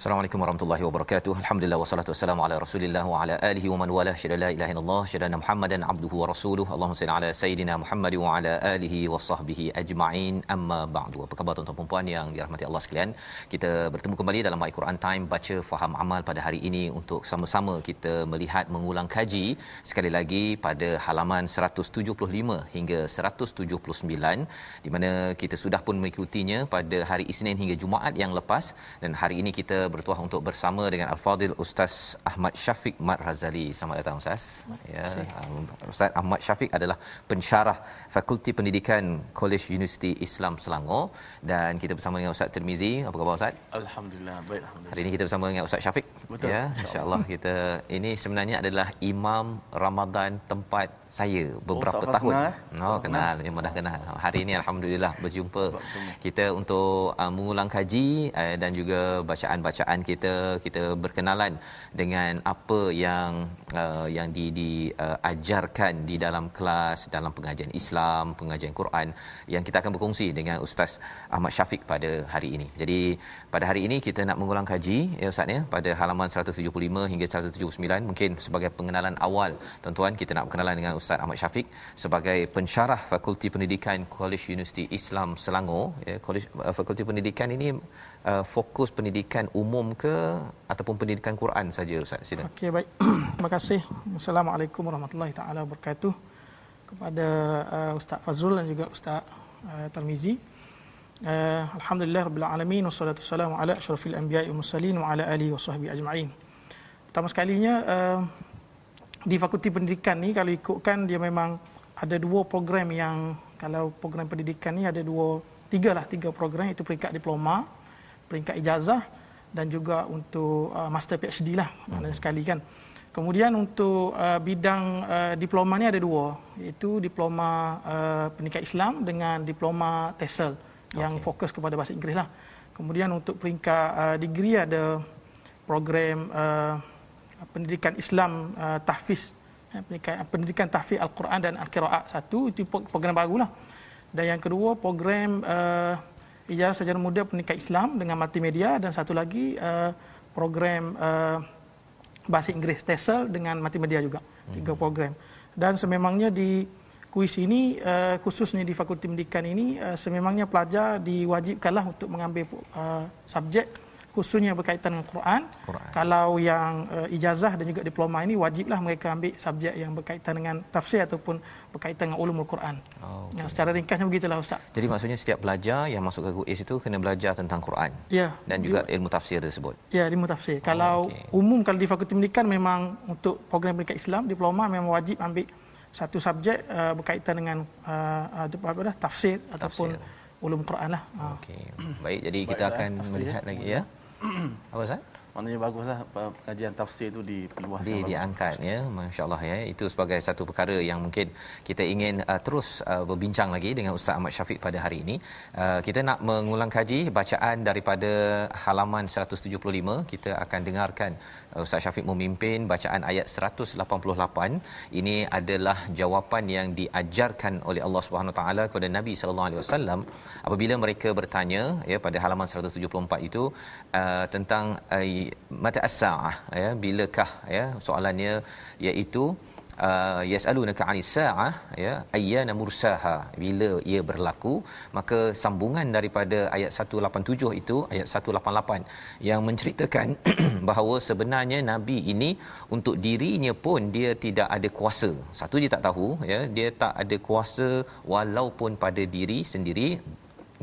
Assalamualaikum warahmatullahi wabarakatuh. Alhamdulillah wassalatu wassalamu ala Rasulillah wa ala alihi wa man wala syada la ilaha illallah syada Muhammadan abduhu wa rasuluhu. Allahumma salli ala sayidina Muhammad wa ala alihi wa sahbihi ajma'in. Amma ba'du. Apa khabar tuan-tuan dan puan yang dirahmati Allah sekalian? Kita bertemu kembali dalam My Quran Time baca faham amal pada hari ini untuk sama-sama kita melihat mengulang kaji sekali lagi pada halaman 175 hingga 179 di mana kita sudah pun mengikutinya pada hari Isnin hingga Jumaat yang lepas dan hari ini kita bertuah untuk bersama dengan Al-Fadil Ustaz Ahmad Syafiq Mat Razali. Selamat datang Ustaz. Ya, um, Ustaz Ahmad Syafiq adalah pensyarah Fakulti Pendidikan College Universiti Islam Selangor dan kita bersama dengan Ustaz Tirmizi. Apa khabar Ustaz? Alhamdulillah, baik alhamdulillah. Hari ini kita bersama dengan Ustaz Syafiq. Betul. Ya, insya-Allah kita ini sebenarnya adalah imam Ramadan tempat saya beberapa Ustaz tahun. kenal, eh? Oh, kenal. Memang dah kenal. Hari ini alhamdulillah berjumpa kita untuk uh, mengulang kaji uh, dan juga bacaan-bacaan kita kita berkenalan dengan apa yang uh, yang di diajarkan uh, di dalam kelas dalam pengajian Islam, pengajian Quran yang kita akan berkongsi dengan Ustaz Ahmad Syafiq pada hari ini. Jadi pada hari ini kita nak mengulang kaji ya Ustaz ya pada halaman 175 hingga 179 mungkin sebagai pengenalan awal tuan-tuan kita nak berkenalan dengan Ustaz Ahmad Syafiq sebagai pensyarah Fakulti Pendidikan College Universiti Islam Selangor ya College uh, Fakulti Pendidikan ini uh, fokus pendidikan umum ke ataupun pendidikan Quran saja Ustaz silakan. Okey baik. Terima kasih. Assalamualaikum warahmatullahi taala wabarakatuh kepada uh, Ustaz Fazrul dan juga Ustaz uh, Tarmizi. Uh, Alhamdulillah rabbil alamin wassalatu wassalamu ala asyrafil anbiya'i wal mursalin wa ala alihi wasahbihi ajma'in. Pertama sekalinya uh, di Fakulti Pendidikan ni kalau ikutkan dia memang ada dua program yang kalau program pendidikan ni ada dua tiga lah tiga program itu peringkat diploma, peringkat ijazah dan juga untuk uh, master PhD lah maknanya sekali kan. Kemudian untuk uh, bidang uh, diploma ni ada dua iaitu diploma uh, pendidikan Islam dengan diploma TESOL yang Okey. fokus kepada bahasa Inggeris lah. Kemudian untuk peringkat uh, degree ada program uh, pendidikan Islam uh, tahfiz eh, pendidikan, pendidikan tahfiz Al-Quran dan Al-Qiraat satu itu pro- program barulah. Dan yang kedua program uh, ijazah sarjana muda pendidikan Islam dengan multimedia dan satu lagi uh, program uh, bahasa Inggeris TESOL dengan multimedia juga. Tiga program. Dan sememangnya di kuis ini uh, khususnya di Fakulti Pendidikan ini uh, sememangnya pelajar diwajibkanlah untuk mengambil uh, subjek khususnya berkaitan dengan Quran. Quran. Kalau yang uh, ijazah dan juga diploma ini wajiblah mereka ambil subjek yang berkaitan dengan tafsir ataupun berkaitan dengan ulumul Quran. Oh, Ya, secara ringkasnya begitulah Ustaz. Jadi maksudnya setiap pelajar yang masuk ke UIS itu kena belajar tentang Quran Ya. dan juga ilmu tafsir tersebut. Ya, ilmu tafsir. Oh, Kalau okey. umum kalau di Fakulti Pendidikan memang untuk program pendidikan Islam diploma memang wajib ambil satu subjek uh, berkaitan dengan uh, apa dah tafsir, ataupun ulum Quran lah. Uh. Okey. Baik, jadi kita Baiklah, akan tafsir. melihat lagi ya. Apa Ustaz? Maknanya baguslah pe- pengajian tafsir itu diperluaskan. di diangkat ya masya-Allah ya. Itu sebagai satu perkara yang mungkin kita ingin uh, terus uh, berbincang lagi dengan Ustaz Ahmad Syafiq pada hari ini. Uh, kita nak mengulang kaji bacaan daripada halaman 175 kita akan dengarkan uh, Ustaz Syafiq memimpin bacaan ayat 188 ini adalah jawapan yang diajarkan oleh Allah Subhanahu taala kepada Nabi sallallahu alaihi wasallam apabila mereka bertanya ya pada halaman 174 itu uh, tentang uh, mata as-saah ya bilakah ya soalannya iaitu uh, yasalunaka 'anis saah ya ayyana mursaha bila ia berlaku maka sambungan daripada ayat 187 itu ayat 188 yang menceritakan bahawa sebenarnya nabi ini untuk dirinya pun dia tidak ada kuasa. Satu dia tak tahu ya dia tak ada kuasa walaupun pada diri sendiri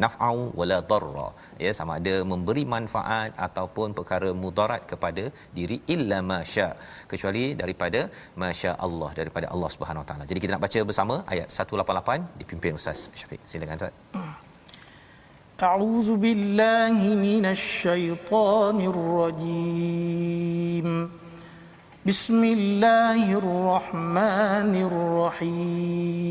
naf'au wala darra ya sama ada memberi manfaat ataupun perkara mudarat kepada diri illa masya kecuali daripada masya Allah daripada Allah Subhanahu Wa Taala. Jadi kita nak baca bersama ayat 188 dipimpin Ustaz Syafiq. Silakan Ustaz. أعوذ بالله من الشيطان الرجيم بسم الله الرحمن الرحيم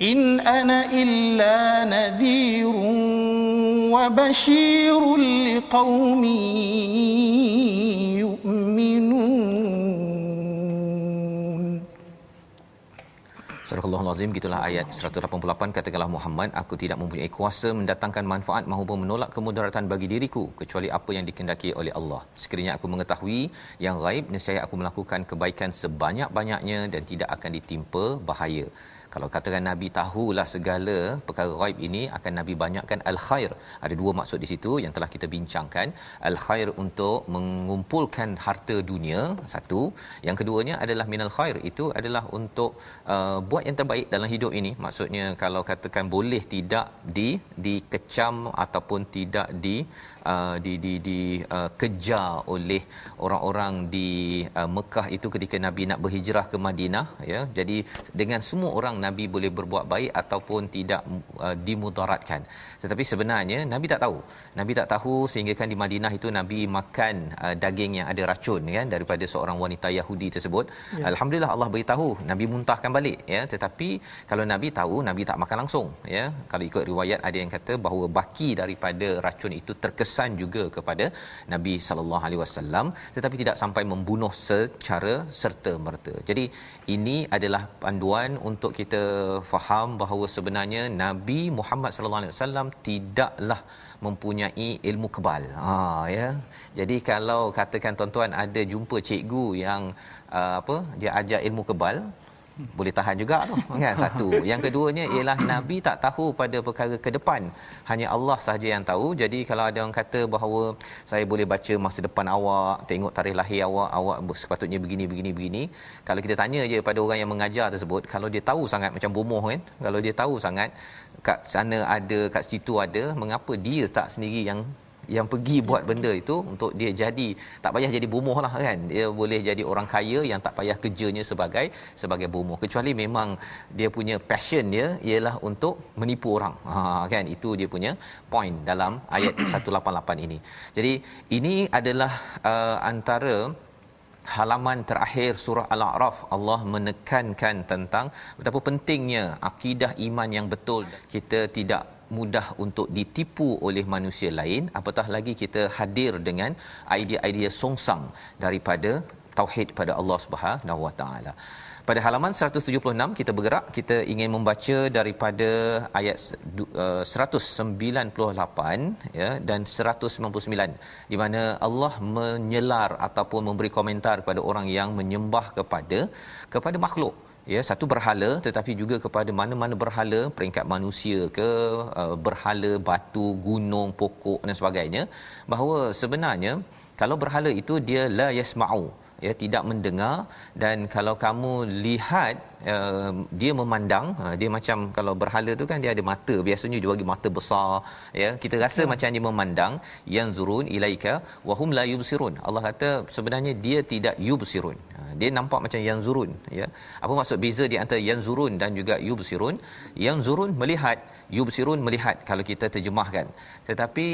إن أنا إلا نذير وبشير لقوم يؤمنون Surah Al-Azim gitulah ayat 188 katakanlah Muhammad aku tidak mempunyai kuasa mendatangkan manfaat maupun menolak kemudaratan bagi diriku kecuali apa yang dikehendaki oleh Allah sekiranya aku mengetahui yang gaib nescaya aku melakukan kebaikan sebanyak-banyaknya dan tidak akan ditimpa bahaya kalau katakan nabi tahulah segala perkara gaib ini akan nabi banyakkan al-khair. Ada dua maksud di situ yang telah kita bincangkan. Al-khair untuk mengumpulkan harta dunia satu. Yang keduanya adalah minal khair. Itu adalah untuk uh, buat yang terbaik dalam hidup ini. Maksudnya kalau katakan boleh tidak di dikecam ataupun tidak di uh, di di di uh, kejar oleh orang-orang di uh, Mekah itu ketika Nabi nak berhijrah ke Madinah ya. Jadi dengan semua orang Nabi boleh berbuat baik ataupun tidak uh, dimudaratkan tetapi sebenarnya Nabi tak tahu. Nabi tak tahu sehingga kan di Madinah itu Nabi makan uh, daging yang ada racun kan daripada seorang wanita Yahudi tersebut. Ya. alhamdulillah Allah beritahu Nabi muntahkan balik ya. Tetapi kalau Nabi tahu Nabi tak makan langsung ya. Kalau ikut riwayat ada yang kata bahawa baki daripada racun itu terkesan juga kepada Nabi sallallahu alaihi wasallam tetapi tidak sampai membunuh secara serta merta jadi ini adalah panduan untuk kita faham bahawa sebenarnya Nabi Muhammad sallallahu alaihi wasallam tidaklah mempunyai ilmu kebal. Ha ya. Jadi kalau katakan tuan-tuan ada jumpa cikgu yang uh, apa dia ajar ilmu kebal boleh tahan juga tu. Kan satu. Yang keduanya ialah nabi tak tahu pada perkara ke depan. Hanya Allah sahaja yang tahu. Jadi kalau ada orang kata bahawa saya boleh baca masa depan awak tengok tarikh lahir awak awak sepatutnya begini begini begini. Kalau kita tanya je pada orang yang mengajar tersebut kalau dia tahu sangat macam bomoh kan kalau dia tahu sangat kat sana ada kat situ ada mengapa dia tak sendiri yang yang pergi buat benda itu untuk dia jadi tak payah jadi bomoh lah kan. Dia boleh jadi orang kaya yang tak payah kerjanya sebagai sebagai bomoh. Kecuali memang dia punya passion dia ialah untuk menipu orang. Ha kan? Itu dia punya point dalam ayat 188 ini. Jadi ini adalah uh, antara halaman terakhir surah al-a'raf. Allah menekankan tentang betapa pentingnya akidah iman yang betul. Kita tidak mudah untuk ditipu oleh manusia lain apatah lagi kita hadir dengan idea-idea songsang daripada tauhid pada Allah Subhanahu Wa Taala. Pada halaman 176 kita bergerak kita ingin membaca daripada ayat uh, 198 ya dan 199 di mana Allah menyelar ataupun memberi komentar kepada orang yang menyembah kepada kepada makhluk ya satu berhala tetapi juga kepada mana-mana berhala peringkat manusia ke uh, berhala batu gunung pokok dan sebagainya bahawa sebenarnya kalau berhala itu dia la yasma'u ya tidak mendengar dan kalau kamu lihat uh, dia memandang uh, dia macam kalau berhala tu kan dia ada mata biasanya dia bagi mata besar ya. Kita rasa ya. macam dia memandang yang zurun ilaika wa hum la yubsirun. Allah kata sebenarnya dia tidak yubsirun. Uh, dia nampak macam yang zurun ya. Apa maksud beza di antara yang zurun dan juga yubsirun? Yang zurun melihat yubsirun melihat kalau kita terjemahkan. Tetapi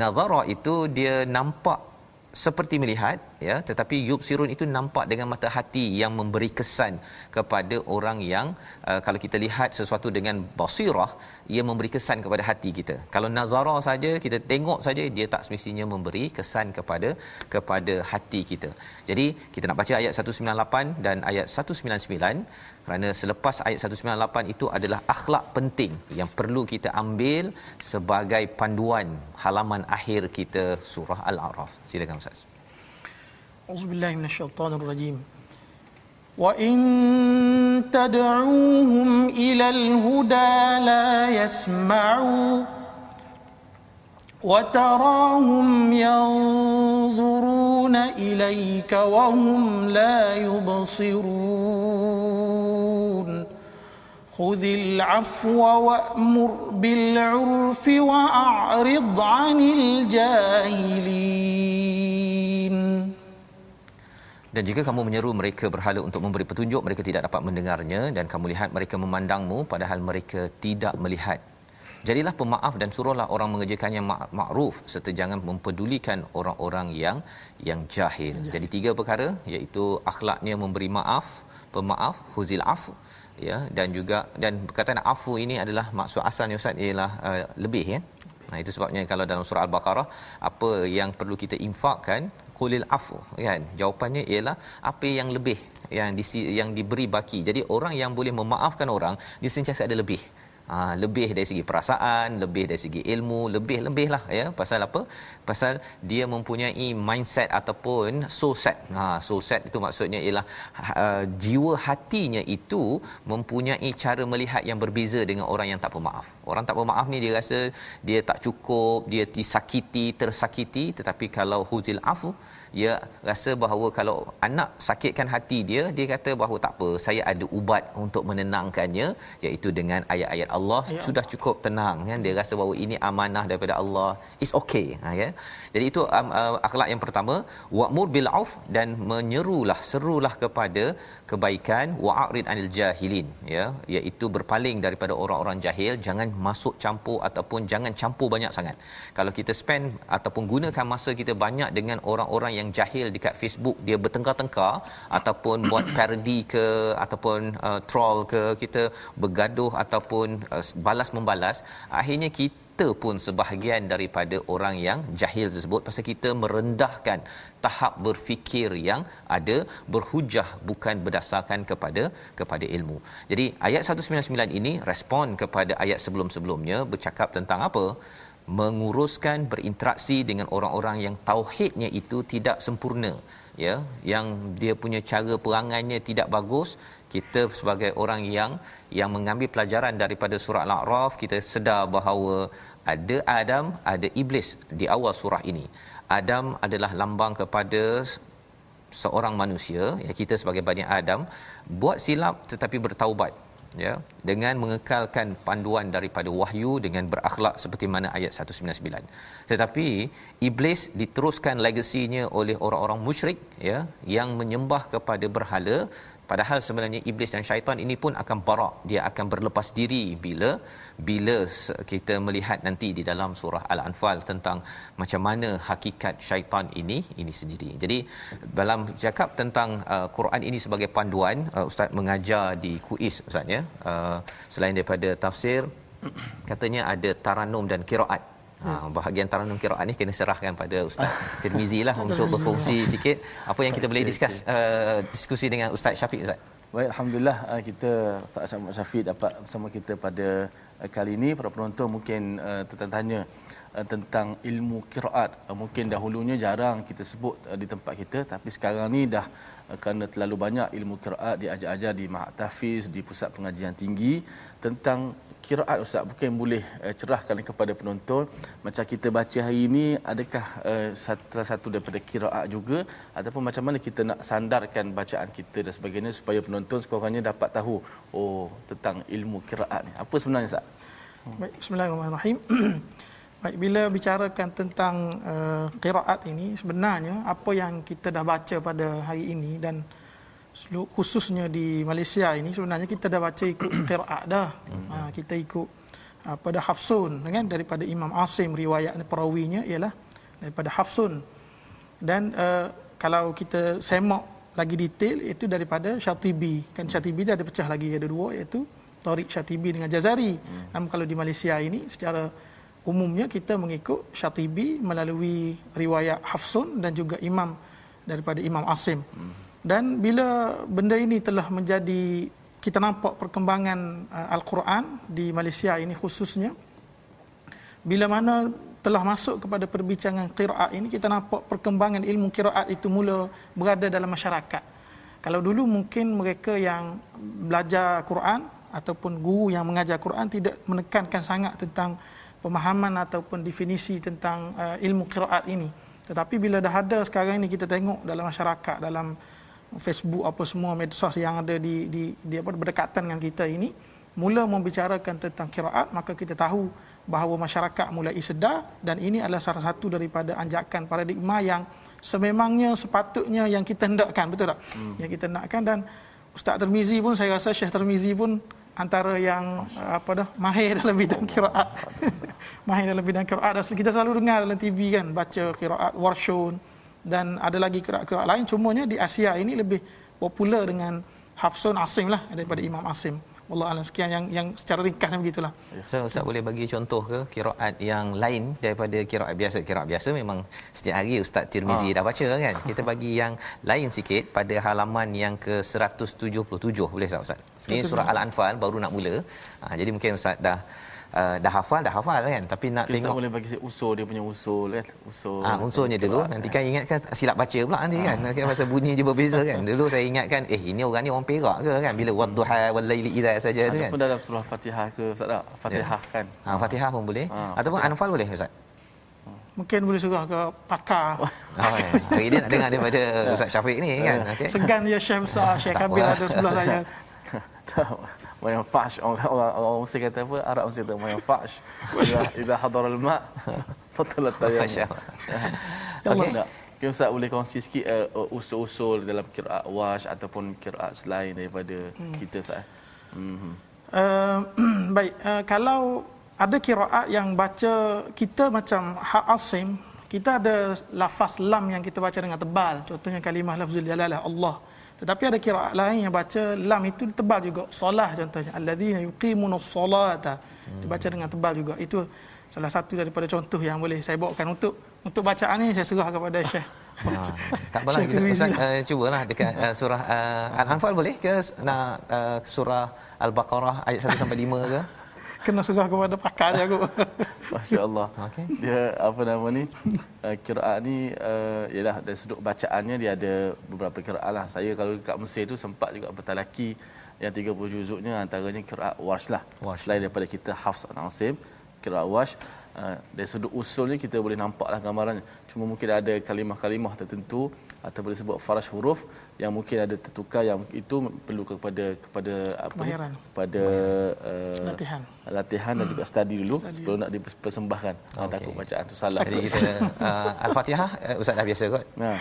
nazara itu dia nampak seperti melihat ya tetapi yubsirun itu nampak dengan mata hati yang memberi kesan kepada orang yang uh, kalau kita lihat sesuatu dengan basirah ia memberi kesan kepada hati kita. Kalau nazara saja kita tengok saja dia tak semestinya memberi kesan kepada kepada hati kita. Jadi kita nak baca ayat 198 dan ayat 199 kerana selepas ayat 198 itu adalah akhlak penting yang perlu kita ambil sebagai panduan halaman akhir kita surah al-a'raf silakan ustaz Auzubillahi minasyaitonir rajim wa in tad'uuhum ila al-huda la yasma'u وتراهم ينظرون إليك وهم لا يبصرون خذ العفو وأمر بالعرف وأعرض عن الجاهلين Dan jika kamu menyeru mereka berhala untuk memberi petunjuk, mereka tidak dapat mendengarnya dan kamu lihat mereka memandangmu padahal mereka tidak melihat. Jadilah pemaaf dan suruhlah orang mengerjakan yang makruf serta jangan mempedulikan orang-orang yang yang jahil. Jadi tiga perkara iaitu akhlaknya memberi maaf, pemaaf, huzil afu ya dan juga dan perkataan afu ini adalah maksud asalnya ustaz ialah uh, lebih ya. Nah itu sebabnya kalau dalam surah al-Baqarah apa yang perlu kita infakkan qulil afu kan jawapannya ialah apa yang lebih yang di, yang diberi baki. Jadi orang yang boleh memaafkan orang dia sentiasa ada lebih ha, lebih dari segi perasaan, lebih dari segi ilmu, lebih-lebih lah ya. Pasal apa? Pasal dia mempunyai mindset ataupun soul set. Ha, soul set itu maksudnya ialah uh, jiwa hatinya itu mempunyai cara melihat yang berbeza dengan orang yang tak pemaaf. Orang tak pemaaf ni dia rasa dia tak cukup, dia disakiti, tersakiti tetapi kalau huzil afu dia rasa bahawa kalau anak sakitkan hati dia dia kata bahawa tak apa saya ada ubat untuk menenangkannya iaitu dengan ayat-ayat Allah. Ya. sudah cukup tenang kan? Dia rasa bahawa ini amanah daripada Allah. Is okay ha, ya? Jadi itu um, uh, akhlak yang pertama. Wa'mur bil auf dan menyerulah serulah kepada kebaikan. Wa'rid anil jahilin ya? Iaitu berpaling daripada orang-orang jahil. Jangan masuk campur ataupun jangan campur banyak sangat. Kalau kita spend ataupun gunakan masa kita banyak dengan orang-orang yang jahil dekat Facebook dia bertengkar-tengkar ataupun buat parody ke ataupun uh, troll ke kita bergaduh ataupun uh, balas membalas akhirnya kita pun sebahagian daripada orang yang jahil tersebut pasal kita merendahkan tahap berfikir yang ada berhujah bukan berdasarkan kepada kepada ilmu. Jadi ayat 199 ini respon kepada ayat sebelum-sebelumnya bercakap tentang apa? Menguruskan berinteraksi dengan orang-orang yang tauhidnya itu tidak sempurna ya. Yang dia punya cara perangannya tidak bagus kita sebagai orang yang yang mengambil pelajaran daripada surah al-a'raf kita sedar bahawa ada Adam ada iblis di awal surah ini. Adam adalah lambang kepada seorang manusia ya kita sebagai Bani Adam buat silap tetapi bertaubat ya. Dengan mengekalkan panduan daripada wahyu dengan berakhlak seperti mana ayat 199 tetapi iblis diteruskan legasinya oleh orang-orang musyrik ya yang menyembah kepada berhala. Padahal sebenarnya iblis dan syaitan ini pun akan barak. Dia akan berlepas diri bila bila kita melihat nanti di dalam surah al-anfal tentang macam mana hakikat syaitan ini ini sendiri. Jadi dalam cakap tentang uh, Quran ini sebagai panduan uh, ustaz mengajar di kuis ustaz ya. Uh, selain daripada tafsir katanya ada taranum dan qiraat Ha, bahagian taranum qiraat ni kena serahkan pada ustaz Tirmizi lah untuk berfungsi sikit apa yang kita boleh discuss uh, diskusi dengan ustaz Syafiq ustaz Baik, alhamdulillah uh, kita Ustaz Ahmad Syafiq dapat bersama kita pada uh, kali ini para penonton mungkin uh, tertanya uh, tentang ilmu qiraat. Uh, mungkin dahulunya jarang kita sebut uh, di tempat kita tapi sekarang ni dah kerana terlalu banyak ilmu qiraat diajar-ajar di Mahat Tahfiz, di pusat pengajian tinggi tentang kiraat ustaz mungkin boleh uh, cerahkan kepada penonton macam kita baca hari ini adakah uh, salah satu daripada kiraat juga ataupun macam mana kita nak sandarkan bacaan kita dan sebagainya supaya penonton sekurang-kurangnya dapat tahu oh tentang ilmu kiraat ni apa sebenarnya ustaz Baik, bismillahirrahmanirrahim. Baik, bila bicarakan tentang uh, qiraat ini sebenarnya apa yang kita dah baca pada hari ini dan khususnya di Malaysia ini sebenarnya kita dah baca ikut qiraat dah. Ha, kita ikut uh, pada Hafsun kan daripada Imam Asim riwayat perawinya ialah daripada Hafsun. dan uh, kalau kita semak lagi detail itu daripada Syatibi kan Syatibi dia ada pecah lagi ada dua iaitu Tariq Syatibi dengan Jazari hmm. namun kalau di Malaysia ini secara umumnya kita mengikut Syatibi melalui riwayat Hafsun dan juga imam daripada Imam Asim dan bila benda ini telah menjadi kita nampak perkembangan uh, Al-Quran di Malaysia ini khususnya bila mana telah masuk kepada perbincangan qiraat ini kita nampak perkembangan ilmu qiraat itu mula berada dalam masyarakat. Kalau dulu mungkin mereka yang belajar Quran ataupun guru yang mengajar Quran tidak menekankan sangat tentang pemahaman ataupun definisi tentang uh, ilmu qiraat ini. Tetapi bila dah ada sekarang ini kita tengok dalam masyarakat dalam Facebook apa semua medsos yang ada di di, di apa berdekatan dengan kita ini mula membicarakan tentang qiraat maka kita tahu bahawa masyarakat mulai sedar dan ini adalah salah satu daripada anjakan paradigma yang sememangnya sepatutnya yang kita hendakkan betul tak hmm. yang kita hendakkan dan Ustaz Termizi pun saya rasa Syekh Termizi pun antara yang apa dah mahir dalam bidang kiraat mahir dalam bidang kiraat kita selalu dengar dalam TV kan baca kiraat warshun. Dan ada lagi kiraat-kiraat lain. Cumanya di Asia ini lebih popular dengan Hafsun Asim lah daripada Imam Asim Allah alam sekian yang yang secara ringkas begitulah. So Ustaz boleh bagi contoh ke kiraat yang lain daripada kiraat biasa. Kiraat biasa memang setiap hari Ustaz Tirmizi ha. dah baca kan. Kita bagi yang lain sikit pada halaman yang ke 177 boleh tak Ustaz? Ini surah Al-Anfal baru nak mula. Ha, jadi mungkin Ustaz dah uh, dah hafal dah hafal kan tapi nak Kita tengok boleh bagi usul dia punya usul kan usul Ah, unsurnya dulu nanti kan ingatkan silap baca pula nanti kan. Kan pasal bunyi je berbeza kan. Dulu saya ingatkan eh ini orang ni orang Perak ke kan bila wadduha wal laili idza saja tu kan. ataupun dalam surah Fatihah ke Ustaz tak Fatihah kan Ha, Fatihah pun boleh Ha, ataupun Anfal boleh Ustaz. Mungkin boleh surah ke pakar. Oh, ya. Hari ni nak dengar daripada Ustaz Syafiq ni kan. Okey. Segan dia Syekh besar, Syekh Kabir ada sebelah saya. Mayang fash orang orang orang mesti kata apa Arab mesti kata mayang fash idza hadar al ma fatalat Masya tayammum Allah. okey Okay, Ustaz boleh kongsi sikit uh, usul-usul dalam kiraat wash ataupun kiraat selain daripada hmm. kita Ustaz. Hmm. Uh, baik, uh, kalau ada kiraat yang baca kita macam hak asim, kita ada lafaz lam yang kita baca dengan tebal. Contohnya kalimah lafzul jalalah Allah. Tetapi ada kiraat lain yang baca lam itu tebal juga. Solah contohnya. Alladzina yuqimunas solata. Dibaca dengan tebal juga. Itu salah satu daripada contoh yang boleh saya bawakan untuk untuk bacaan ini saya serah kepada Syekh. Ha, tak apalah kita Ustaz lah. uh, cubalah dekat uh, surah uh, Al-Anfal boleh ke nak uh, surah Al-Baqarah ayat 1 sampai 5 ke? Kena serah kepada pakar dia aku. Masya-Allah. Okey. Dia apa nama ni? Uh, kiraat ni uh, ialah dari sudut bacaannya dia ada beberapa kiraat lah. Saya kalau dekat Mesir tu sempat juga bertalaki yang 30 juzuknya antaranya kiraat Warsh lah. Warsh. Selain daripada kita Hafs dan Asim, kiraat Warsh uh, dari sudut usulnya kita boleh nampaklah gambarannya. Cuma mungkin ada kalimah-kalimah tertentu atau boleh sebut faraj huruf yang mungkin ada tertukar yang itu perlu kepada kepada apa ni? Kemahiran. kepada uh, Latihan. latihan dan juga study dulu Study. sebelum nak dipersembahkan. Okay. Okey. takut bacaan tu salah. Jadi kita uh, Al-Fatihah uh, Ustaz dah biasa kot. Nah,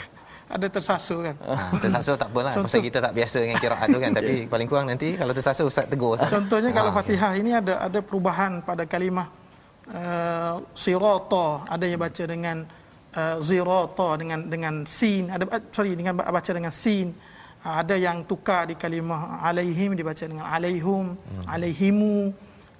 Ada tersasul kan. Ha, tersasul tak apalah Contoh. pasal kita tak biasa dengan kiraat tu kan tapi paling kurang nanti kalau tersasul Ustaz tegur Ustaz. Contohnya kalau Ah, okey. Fatihah ini ada ada perubahan pada kalimah uh, sirata, ada yang baca dengan uh, zirata dengan dengan sin, ada uh, sorry dengan ba- baca dengan sin. Uh, ada yang tukar di kalimah alaihim dibaca dengan alaihum, alaihimu.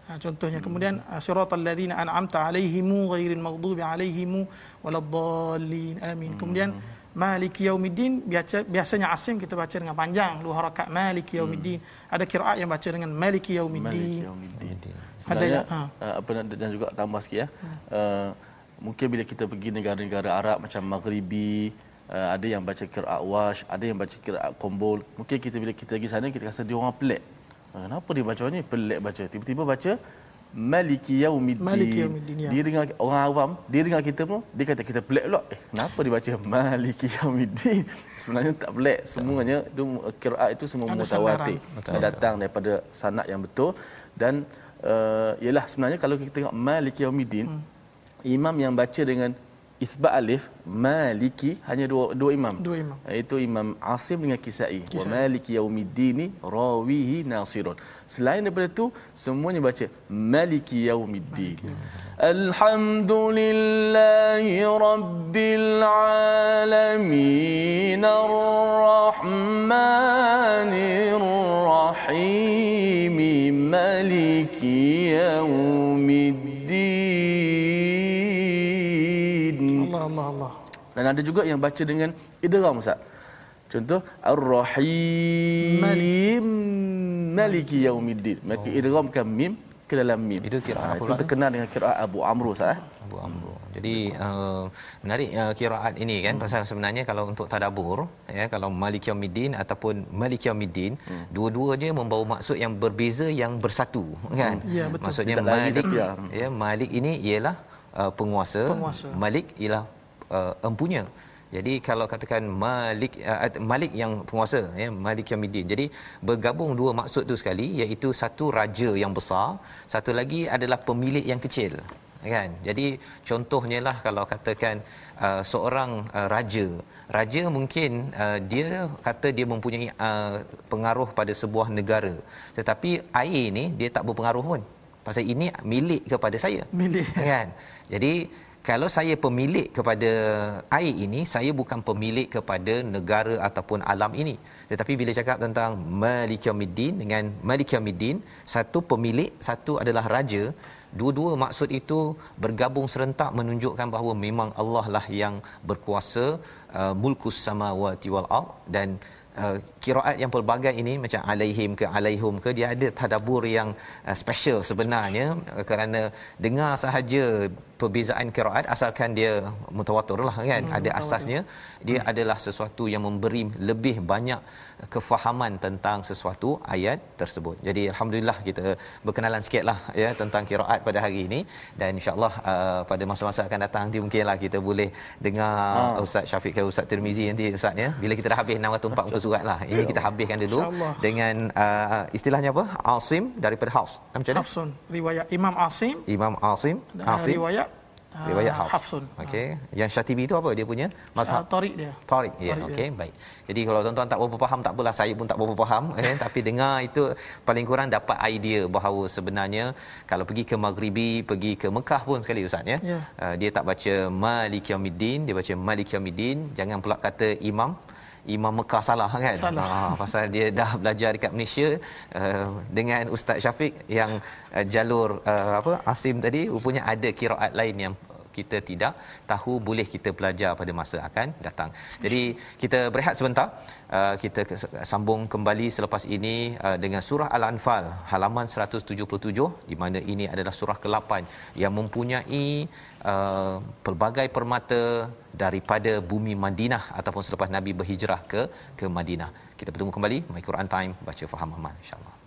Uh, contohnya kemudian uh, siratal ladzina an'amta alaihimu ghairil maghdubi alaihimu waladdallin. Amin. Kemudian Maliki Yaumiddin biasa, biasanya Asim kita baca dengan panjang dua harakat Maliki Yaumiddin. Ada kiraat yang baca dengan Maliki Malik Yaumiddin. Yaumiddin. Ada yang- ha. apa nak dan juga tambah sikit ya. Uh, mungkin bila kita pergi negara-negara Arab macam Maghribi uh, ada yang baca kiraat wash, ada yang baca kiraat kombol. Mungkin kita bila kita pergi sana kita rasa dia orang pelik. Uh, kenapa dia baca ni? Pelik baca. Tiba-tiba baca Maliki Yaumiddin. Maliki Yaumiddin, ya. Dia dengar orang awam, dia dengar kita pun, dia kata kita pelik pula. Eh, kenapa dia baca Maliki Yaumiddin? Sebenarnya tak pelik. Semuanya itu kiraat itu semua mutawatir. Datang daripada sanad yang betul dan uh, ialah sebenarnya kalau kita tengok Maliki Yaumiddin, hmm imam yang baca dengan isbat alif maliki hanya dua dua imam. Dua imam. Iaitu imam asim dengan kisai, kisai. wa maliki yaumiddin rawihi nasirun. Selain daripada itu semuanya baca maliki yaumiddin. Alhamdulillahi rabbil alamin arrahmanir rahim maliki yaumiddin. Dan ada juga yang baca dengan idgham Ustaz. Contoh Ar-Rahim Maliki Yaumiddin. Maka idghamkan mim ke dalam mim. Itu kiraat Ha, apa itu pula tu? terkenal dengan kiraat Abu Amr Ustaz. eh. Abu Amru. Jadi uh, menarik uh, kiraat ini kan hmm. pasal sebenarnya kalau untuk tadabbur ya kalau Malik Yaumiddin ataupun Malik Yaumiddin hmm. dua-duanya membawa maksud yang berbeza yang bersatu kan. Ya, betul. Maksudnya Malik ya. ya Malik ini ialah uh, penguasa, Penguasa. Malik ialah uh, empunya. Jadi kalau katakan Malik uh, Malik yang penguasa ya Malik Yaumiddin. Jadi bergabung dua maksud tu sekali iaitu satu raja yang besar, satu lagi adalah pemilik yang kecil. Kan? Jadi contohnya lah kalau katakan uh, seorang uh, raja, raja mungkin uh, dia kata dia mempunyai uh, pengaruh pada sebuah negara. Tetapi air ni dia tak berpengaruh pun. Pasal ini milik kepada saya. Milik. Kan? Jadi kalau saya pemilik kepada air ini, saya bukan pemilik kepada negara ataupun alam ini. Tetapi bila cakap tentang Malik Yaumiddin dengan Malik Yaumiddin, satu pemilik, satu adalah raja. Dua-dua maksud itu bergabung serentak menunjukkan bahawa memang Allah lah yang berkuasa uh, mulkus samawati wal ard dan uh, kiraat yang pelbagai ini macam alaihim ke alaihum ke dia ada tadabbur yang uh, special sebenarnya uh, kerana dengar sahaja perbezaan kiraat asalkan dia mutawatir lah kan hmm, ada asasnya dia hmm. adalah sesuatu yang memberi lebih banyak kefahaman tentang sesuatu ayat tersebut. Jadi alhamdulillah kita berkenalan sikitlah ya tentang kiraat pada hari ini dan insyaallah uh, pada masa-masa akan datang nanti mungkinlah kita boleh dengar Ah. Ustaz Syafiq ke Ustaz Tirmizi nanti Ustaz ya. Bila kita dah habis 640 surat lah. Ini kita habiskan dulu InsyaAllah. dengan uh, istilahnya apa? Asim daripada Hafs. Macam mana? Hafsun. Riwayat Imam Asim. Imam Asim, Asim Riwayat riwayat Hafs. Hafsun. Okey. Yang Syatibi itu apa dia punya? Mazhab Ah, Tariq dia. Tarik ya Tarik okey baik. Jadi kalau tuan-tuan tak berapa faham tak apalah saya pun tak berapa faham eh tapi dengar itu paling kurang dapat idea bahawa sebenarnya kalau pergi ke Maghribi, pergi ke Mekah pun sekali ustaz ya. Ya. Uh, dia tak baca Malik Yaumiddin, dia baca Malik Yaumiddin, jangan pula kata imam Imam Mekah salah kan? Salah. Ha, pasal dia dah belajar dekat Malaysia uh, dengan Ustaz Syafiq yang uh, jalur uh, apa Asim tadi rupanya ada kiraat lain yang kita tidak tahu boleh kita belajar pada masa akan datang. Jadi kita berehat sebentar. Uh, kita sambung kembali selepas ini uh, dengan surah Al-Anfal halaman 177 di mana ini adalah surah ke-8 yang mempunyai uh, pelbagai permata daripada bumi Madinah ataupun selepas Nabi berhijrah ke ke Madinah. Kita bertemu kembali My Quran Time baca faham aman insya-Allah.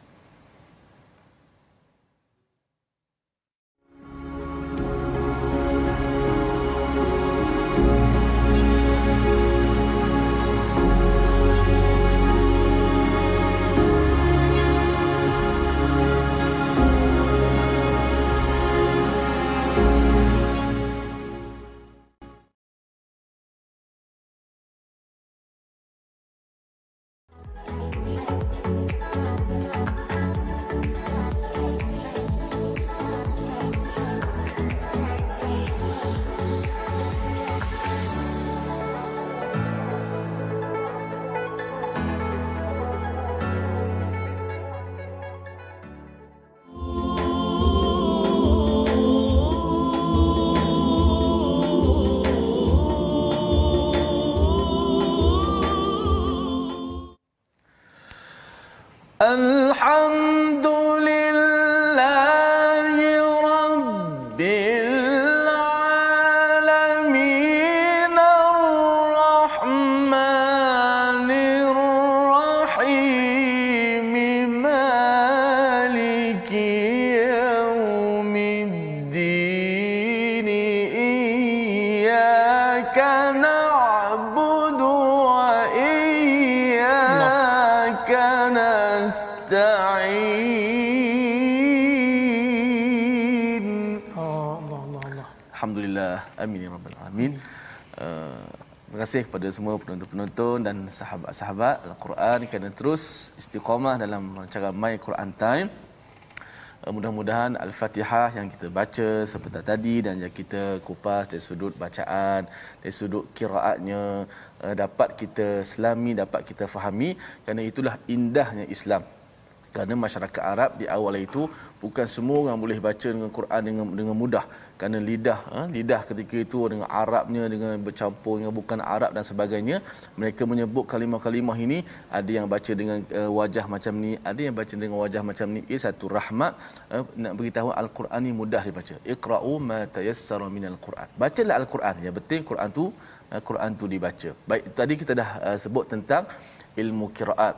Kasih kepada semua penonton-penonton dan sahabat-sahabat Al-Quran kerana terus istiqamah dalam rancangan My Quran Time. uh, mudah-mudahan al-Fatihah yang kita baca seperti tadi dan yang kita kupas dari sudut bacaan dari sudut kiraatnya uh, dapat kita selami dapat kita fahami kerana itulah indahnya Islam kerana masyarakat Arab di awal itu bukan semua orang boleh baca dengan Quran dengan dengan mudah. Kerana lidah ha, lidah ketika itu dengan Arabnya dengan bercampur dengan bukan Arab dan sebagainya mereka menyebut kalimah-kalimah ini. Ada yang baca dengan uh, wajah macam ni ada yang baca dengan wajah macam ni. Ia satu rahmat uh, nak beritahu al-Quran ni mudah dibaca. Iqra'u ma tayassara minal Quran. Bacalah al-Quran. Yang penting Quran tu uh, Quran tu dibaca. Baik tadi kita dah uh, sebut tentang ilmu kiraat.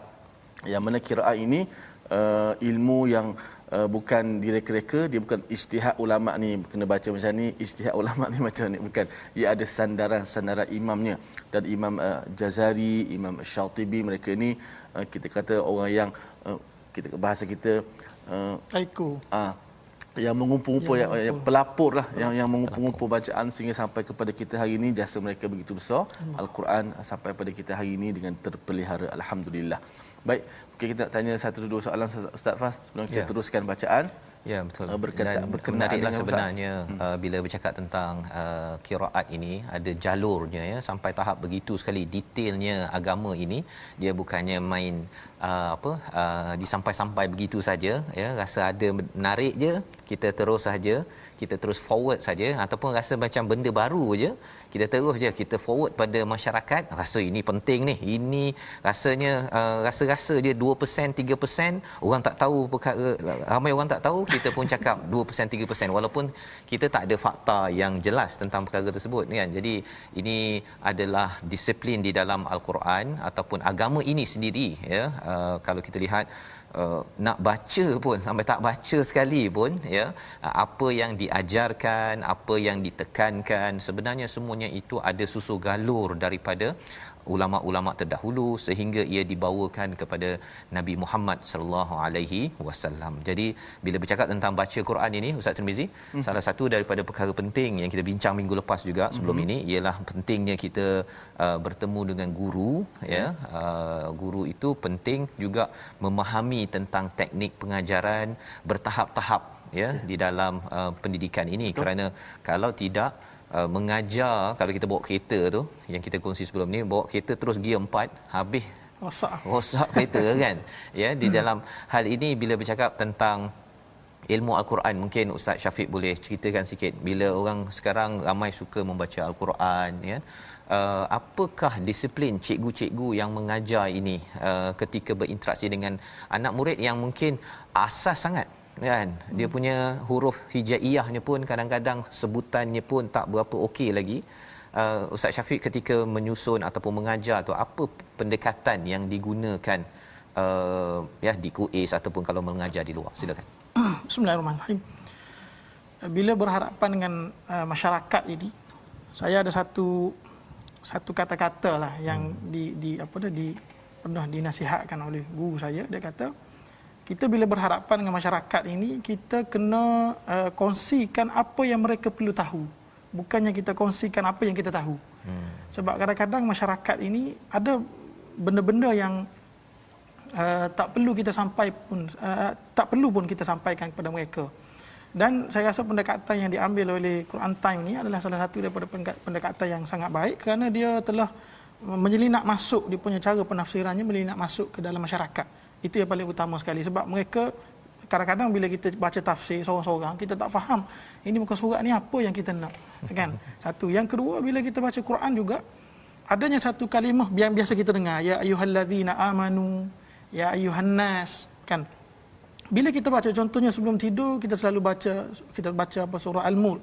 Yang mana kiraat ini uh, ilmu yang uh, bukan direka-reka dia bukan ijtihad ulama ni kena baca macam ni ijtihad ulama ni macam ni bukan. Dia ada sandaran-sandaran imamnya. Dan imam uh, Jazari imam Syatibi mereka ni uh, kita kata orang yang uh, kita bahasa kita uh, Aiku. Uh, yang mengumpul-ngumpul yang, yang pelapor lah yang yang mengumpul-ngumpul bacaan sehingga sampai kepada kita hari ini jasa mereka begitu besar. Hmm. al-Quran sampai pada kita hari ini dengan terpelihara alhamdulillah baik Okay, kita nak tanya satu dua soalan Ustaz Fas sebelum kita ya. teruskan bacaan. Ya betul. Uh, berkata, Dan menariklah sebenarnya hmm. uh, bila bercakap tentang uh, kiraat ini ada jalurnya ya sampai tahap begitu sekali detailnya agama ini dia bukannya main uh, apa uh, disampai-sampai begitu saja ya rasa ada menarik je kita terus saja kita terus forward saja ataupun rasa macam benda baru je kita terus je kita forward pada masyarakat rasa ini penting ni ini rasanya uh, rasa-rasa dia 2% 3% orang tak tahu perkara ramai orang tak tahu kita pun cakap 2% 3% walaupun kita tak ada fakta yang jelas tentang perkara tersebut kan. Jadi ini adalah disiplin di dalam al-Quran ataupun agama ini sendiri ya. Uh, kalau kita lihat uh, nak baca pun sampai tak baca sekali pun ya uh, apa yang diajarkan apa yang ditekankan sebenarnya semuanya itu ada susu galur daripada ulama-ulama terdahulu sehingga ia dibawakan kepada Nabi Muhammad sallallahu alaihi wasallam. Jadi bila bercakap tentang baca Quran ini Ustaz Tirmizi, hmm. salah satu daripada perkara penting yang kita bincang minggu lepas juga sebelum hmm. ini ialah pentingnya kita uh, bertemu dengan guru hmm. ya. Uh, guru itu penting juga memahami tentang teknik pengajaran bertahap-tahap ya okay. di dalam uh, pendidikan ini Betul. kerana kalau tidak uh, mengajar kalau kita bawa kereta tu yang kita kongsi sebelum ni bawa kereta terus gear 4 habis rosak. rosak kereta kan? Ya di dalam hal ini bila bercakap tentang ilmu al-Quran mungkin Ustaz Syafiq boleh ceritakan sikit. Bila orang sekarang ramai suka membaca al-Quran ya uh, apakah disiplin cikgu-cikgu yang mengajar ini uh, ketika berinteraksi dengan anak murid yang mungkin asas sangat kan? Dia punya huruf hijaiyahnya pun kadang-kadang sebutannya pun tak berapa okey lagi. Uh, Ustaz Syafiq ketika menyusun ataupun mengajar tu apa pendekatan yang digunakan uh, ya di kuis ataupun kalau mengajar di luar? Silakan. Bismillahirrahmanirrahim. Bila berhadapan dengan uh, masyarakat ini saya ada satu satu kata-kata lah yang hmm. di di apa dah di pernah dinasihatkan oleh guru saya. Dia kata kita bila berhadapan dengan masyarakat ini kita kena uh, kongsikan apa yang mereka perlu tahu. Bukannya kita kongsikan apa yang kita tahu. Hmm. sebab kadang-kadang masyarakat ini ada benda-benda yang uh, tak perlu kita sampai pun uh, tak perlu pun kita sampaikan kepada mereka. Dan saya rasa pendekatan yang diambil oleh Quran Time ini adalah salah satu daripada pendekatan yang sangat baik kerana dia telah menyelinap masuk di punya cara penafsirannya menyelinap masuk ke dalam masyarakat itu yang paling utama sekali. Sebab mereka kadang-kadang bila kita baca tafsir seorang-seorang kita tak faham ini muka surat ni apa yang kita nak kan? Satu. Yang kedua bila kita baca Quran juga adanya satu kalimah yang biasa kita dengar ya ayyuhallazina amanu ya ayyuhannas kan? Bila kita baca contohnya sebelum tidur kita selalu baca kita baca apa surah al-mulk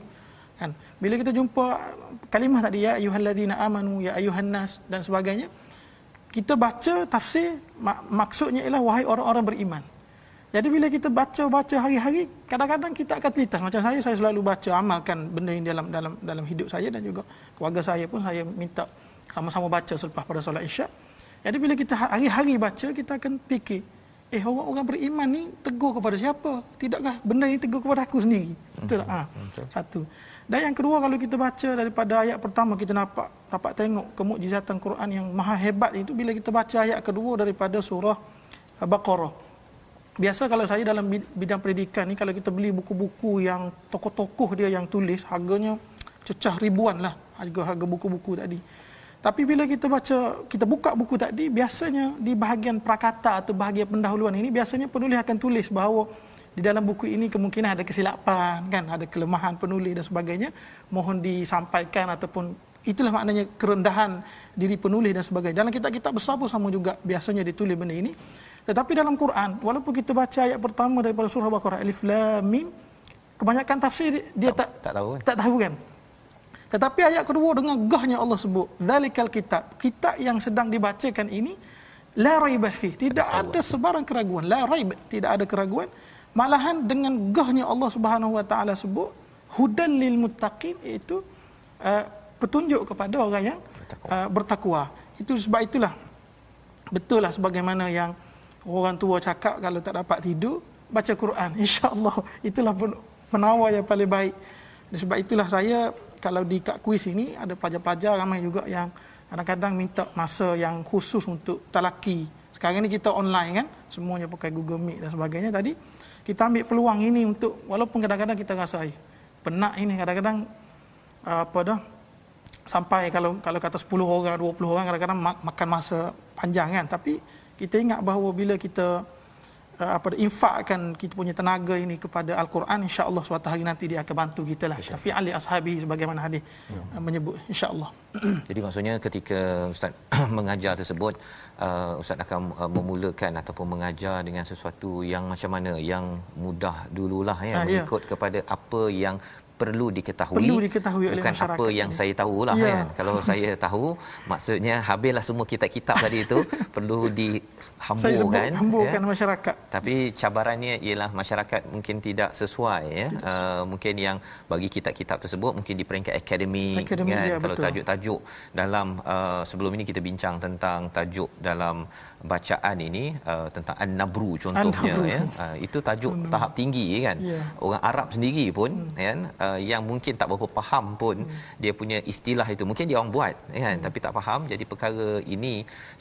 kan? Bila kita jumpa kalimah tadi ya ayyuhallazina amanu ya ayyuhannas dan sebagainya kita baca tafsir mak- maksudnya ialah wahai orang-orang beriman. Jadi bila kita baca-baca hari-hari, kadang-kadang kita akan terlintas. Macam saya, saya selalu baca, amalkan benda ini dalam dalam dalam hidup saya dan juga keluarga saya pun saya minta sama-sama baca selepas pada solat isyak. Jadi bila kita ha-, hari-hari baca, kita akan fikir, eh orang-orang beriman ni tegur kepada siapa? Tidakkah benda ini tegur kepada aku sendiri? Betul tak? Ha, satu. Dan yang kedua kalau kita baca daripada ayat pertama kita nampak dapat tengok kemukjizatan Quran yang maha hebat itu bila kita baca ayat kedua daripada surah Baqarah. biasa kalau saya dalam bidang pendidikan ni kalau kita beli buku-buku yang tokoh-tokoh dia yang tulis harganya cecah ribuan lah harga-harga buku-buku tadi. Tapi bila kita baca, kita buka buku tadi, biasanya di bahagian prakata atau bahagian pendahuluan ini, biasanya penulis akan tulis bahawa di dalam buku ini kemungkinan ada kesilapan, kan, ada kelemahan penulis dan sebagainya. Mohon disampaikan ataupun itulah maknanya kerendahan diri penulis dan sebagainya. Dalam kitab-kitab besar pun sama juga biasanya ditulis benda ini. Tetapi dalam Quran, walaupun kita baca ayat pertama daripada surah Baqarah Alif Lam Mim, kebanyakan tafsir dia tak tak, tak tahu kan. Tak tahu kan. Tetapi ayat kedua dengan gahnya Allah sebut, "Dzalikal kitab." Kitab yang sedang dibacakan ini la raiba fi, tidak ada sebarang keraguan, la raib, tidak ada keraguan. Malahan dengan gahnya Allah Subhanahu wa taala sebut, "Hudan lil muttaqin" itu uh, petunjuk kepada orang yang uh, bertakwa. Itu sebab itulah betul lah sebagaimana yang orang tua cakap kalau tak dapat tidur baca Quran. Insya-Allah itulah penawar yang paling baik. Dan sebab itulah saya kalau di kat kuis ini ada pelajar-pelajar ramai juga yang kadang-kadang minta masa yang khusus untuk talaki. Sekarang ni kita online kan, semuanya pakai Google Meet dan sebagainya. Tadi kita ambil peluang ini untuk walaupun kadang-kadang kita rasa ay, penat ini kadang-kadang uh, apa dah sampai kalau kalau kata 10 orang 20 orang kadang-kadang makan masa panjang kan tapi kita ingat bahawa bila kita uh, apa infakkan kita punya tenaga ini kepada al-Quran insya-Allah suatu hari nanti dia akan bantu kita lah syafi'an li ashabi sebagaimana hadis ya. uh, menyebut insya-Allah. Jadi maksudnya ketika ustaz mengajar tersebut uh, ustaz akan uh, memulakan ataupun mengajar dengan sesuatu yang macam mana yang mudah dululah ya ah, mengikut ya. kepada apa yang perlu diketahui perlu diketahui oleh bukan masyarakat apa yang ini. saya tahulah ya. kan kalau saya tahu maksudnya habislah semua kitab-kitab tadi itu perlu dihamburkan hamburkan ya. masyarakat tapi cabarannya ialah masyarakat mungkin tidak sesuai ya uh, mungkin yang bagi kitab-kitab tersebut mungkin di peringkat akademik kan ya, kalau tajuk-tajuk dalam uh, sebelum ini kita bincang tentang tajuk dalam bacaan ini uh, tentang an-nabru contohnya an-nabru. ya uh, itu tajuk an tahap tinggi kan yeah. orang Arab sendiri pun hmm. kan uh, yang mungkin tak berapa faham pun hmm. dia punya istilah itu. Mungkin dia orang buat kan? Hmm. tapi tak faham. Jadi perkara ini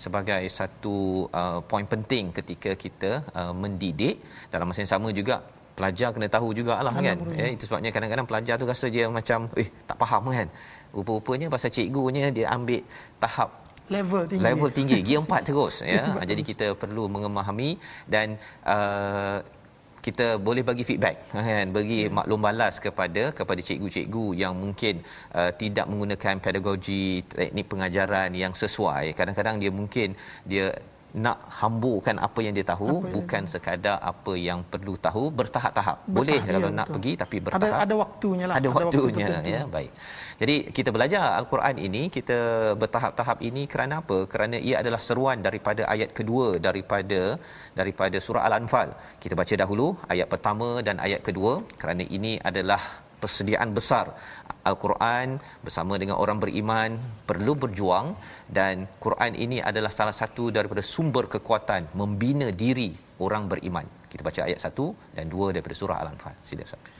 sebagai satu uh, poin penting ketika kita uh, mendidik. Dalam masa yang sama juga pelajar kena tahu jugalah kan? ya itu sebabnya kadang-kadang pelajar tu rasa dia macam eh tak faham kan? Rupa-rupanya pasal cikgunya dia ambil tahap level tinggi. level tinggi gear 4 terus ya. Jadi kita perlu memahami dan uh, kita boleh bagi feedback kan? Bagi yeah. maklum balas kepada kepada cikgu-cikgu yang mungkin uh, tidak menggunakan pedagogi teknik pengajaran yang sesuai. Kadang-kadang dia mungkin dia nak hamburkan apa yang dia tahu apa bukan yang... sekadar apa yang perlu tahu bertahap-tahap. Boleh ya, kalau betul. nak pergi tapi bertahap. ada ada waktunya lah. Ada, ada waktunya waktu ya baik jadi kita belajar al-Quran ini kita bertahap-tahap ini kerana apa kerana ia adalah seruan daripada ayat kedua daripada daripada surah al-anfal kita baca dahulu ayat pertama dan ayat kedua kerana ini adalah persediaan besar Al-Quran bersama dengan orang beriman perlu berjuang dan Quran ini adalah salah satu daripada sumber kekuatan membina diri orang beriman. Kita baca ayat 1 dan 2 daripada surah Al-Anfal. Sila Ustaz.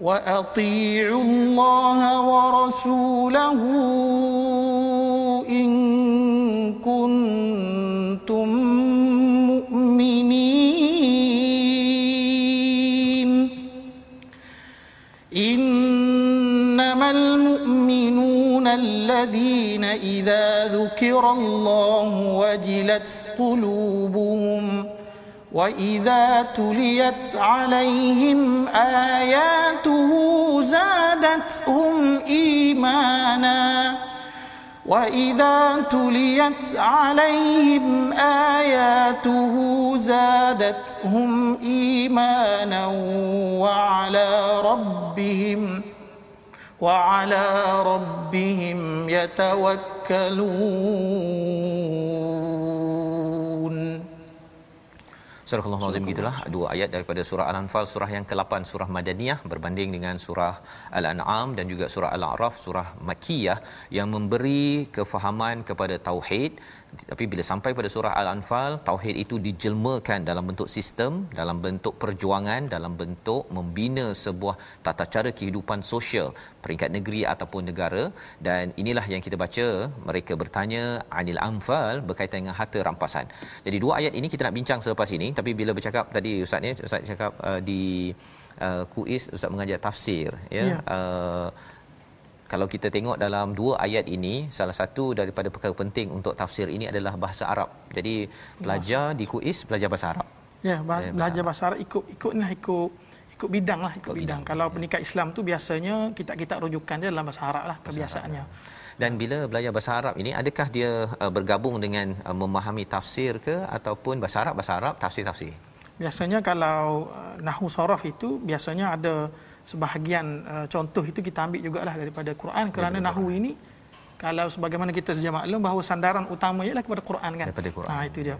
وأطيعوا الله ورسوله إن كنتم مؤمنين. إن الذين إذا ذكر الله وجلت قلوبهم وإذا تليت عليهم آياته زادتهم إيمانا وإذا تليت عليهم آياته زادتهم إيمانا وعلى ربهم ۖ وعلى ربهم يتوكلون Surah Al-Azim gitulah dua ayat daripada surah Al-Anfal surah yang ke-8 surah Madaniyah berbanding dengan surah Al-An'am dan juga surah Al-A'raf surah Makkiyah yang memberi kefahaman kepada tauhid tapi bila sampai pada surah al-anfal tauhid itu dijelmakan dalam bentuk sistem dalam bentuk perjuangan dalam bentuk membina sebuah tata cara kehidupan sosial peringkat negeri ataupun negara. Dan inilah yang kita baca mereka bertanya anil anfal berkaitan dengan harta rampasan. Jadi dua ayat ini kita nak bincang selepas ini. Tapi bila bercakap tadi ustaz ni ustaz cakap uh, di uh, kuis ustaz mengajar tafsir ya. Yeah. uh, kalau kita tengok dalam dua ayat ini salah satu daripada perkara penting untuk tafsir ini adalah bahasa Arab. Jadi belajar di kuis belajar bahasa Arab. Ya, bahasa, eh, belajar bahasa Arab ikut ikutlah ikut ikut bidang lah ikut, ikut bidang. bidang. Kalau ya. peningkat Islam tu biasanya kita kita rujukan dia dalam bahasa Arab lah kebiasaannya. Dan bila belajar bahasa Arab ini adakah dia uh, bergabung dengan uh, memahami tafsir ke ataupun bahasa Arab bahasa Arab tafsir tafsir? Biasanya kalau uh, nahwu saraf itu biasanya ada sebahagian uh, contoh itu kita ambil jugalah daripada Quran kerana daripada nahwu ini kalau sebagaimana kita sudah maklum bahawa sandaran utama ialah kepada Quran kan. Daripada Quran. Ha itu dia.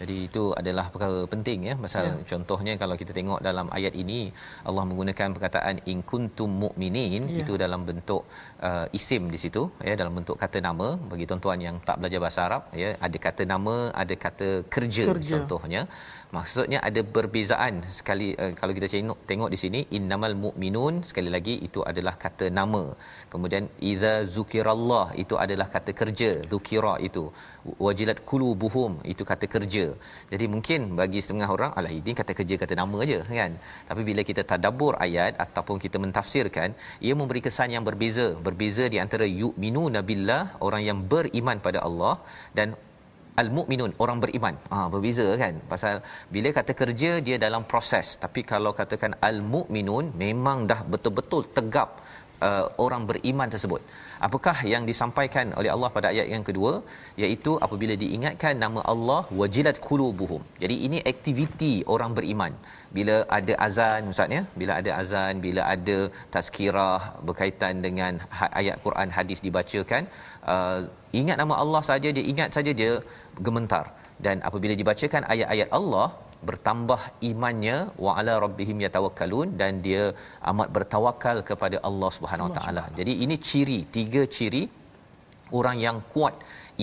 Jadi itu adalah perkara penting ya. Pasal ya. contohnya kalau kita tengok dalam ayat ini Allah menggunakan perkataan in kuntum mu'minin ya. itu dalam bentuk uh, isim di situ ya dalam bentuk kata nama bagi tuan-tuan yang tak belajar bahasa Arab ya ada kata nama ada kata kerja, kerja. contohnya maksudnya ada perbezaan. Sekali uh, kalau kita tengok tengok di sini innamal mu'minun sekali lagi itu adalah kata nama. Kemudian idza zukirallah itu adalah kata kerja zukira itu. Wajilat qulubuhum itu kata kerja. Jadi mungkin bagi setengah orang alah ini kata kerja kata nama aja kan? Tapi bila kita tadabbur ayat ataupun kita mentafsirkan ia memberi kesan yang berbeza. Berbeza di antara yu'minu nabillah orang yang beriman pada Allah dan al-mukminun orang beriman. Ha, berbeza kan? Pasal bila kata kerja dia dalam proses, tapi kalau katakan al-mukminun memang dah betul-betul tegap uh, orang beriman tersebut. Apakah yang disampaikan oleh Allah pada ayat yang kedua iaitu apabila diingatkan nama Allah wajilat qulubuhum. Jadi ini aktiviti orang beriman. Bila ada azan ustaz ya, bila ada azan, bila ada tazkirah berkaitan dengan ha-, ayat Quran hadis dibacakan, uh, ingat nama Allah saja dia ingat saja dia gemetar dan apabila dibacakan ayat-ayat Allah bertambah imannya wa ala rabbihim yatawakkalun dan dia amat bertawakal kepada Allah Subhanahu Wa Taala. Jadi ini ciri tiga ciri orang yang kuat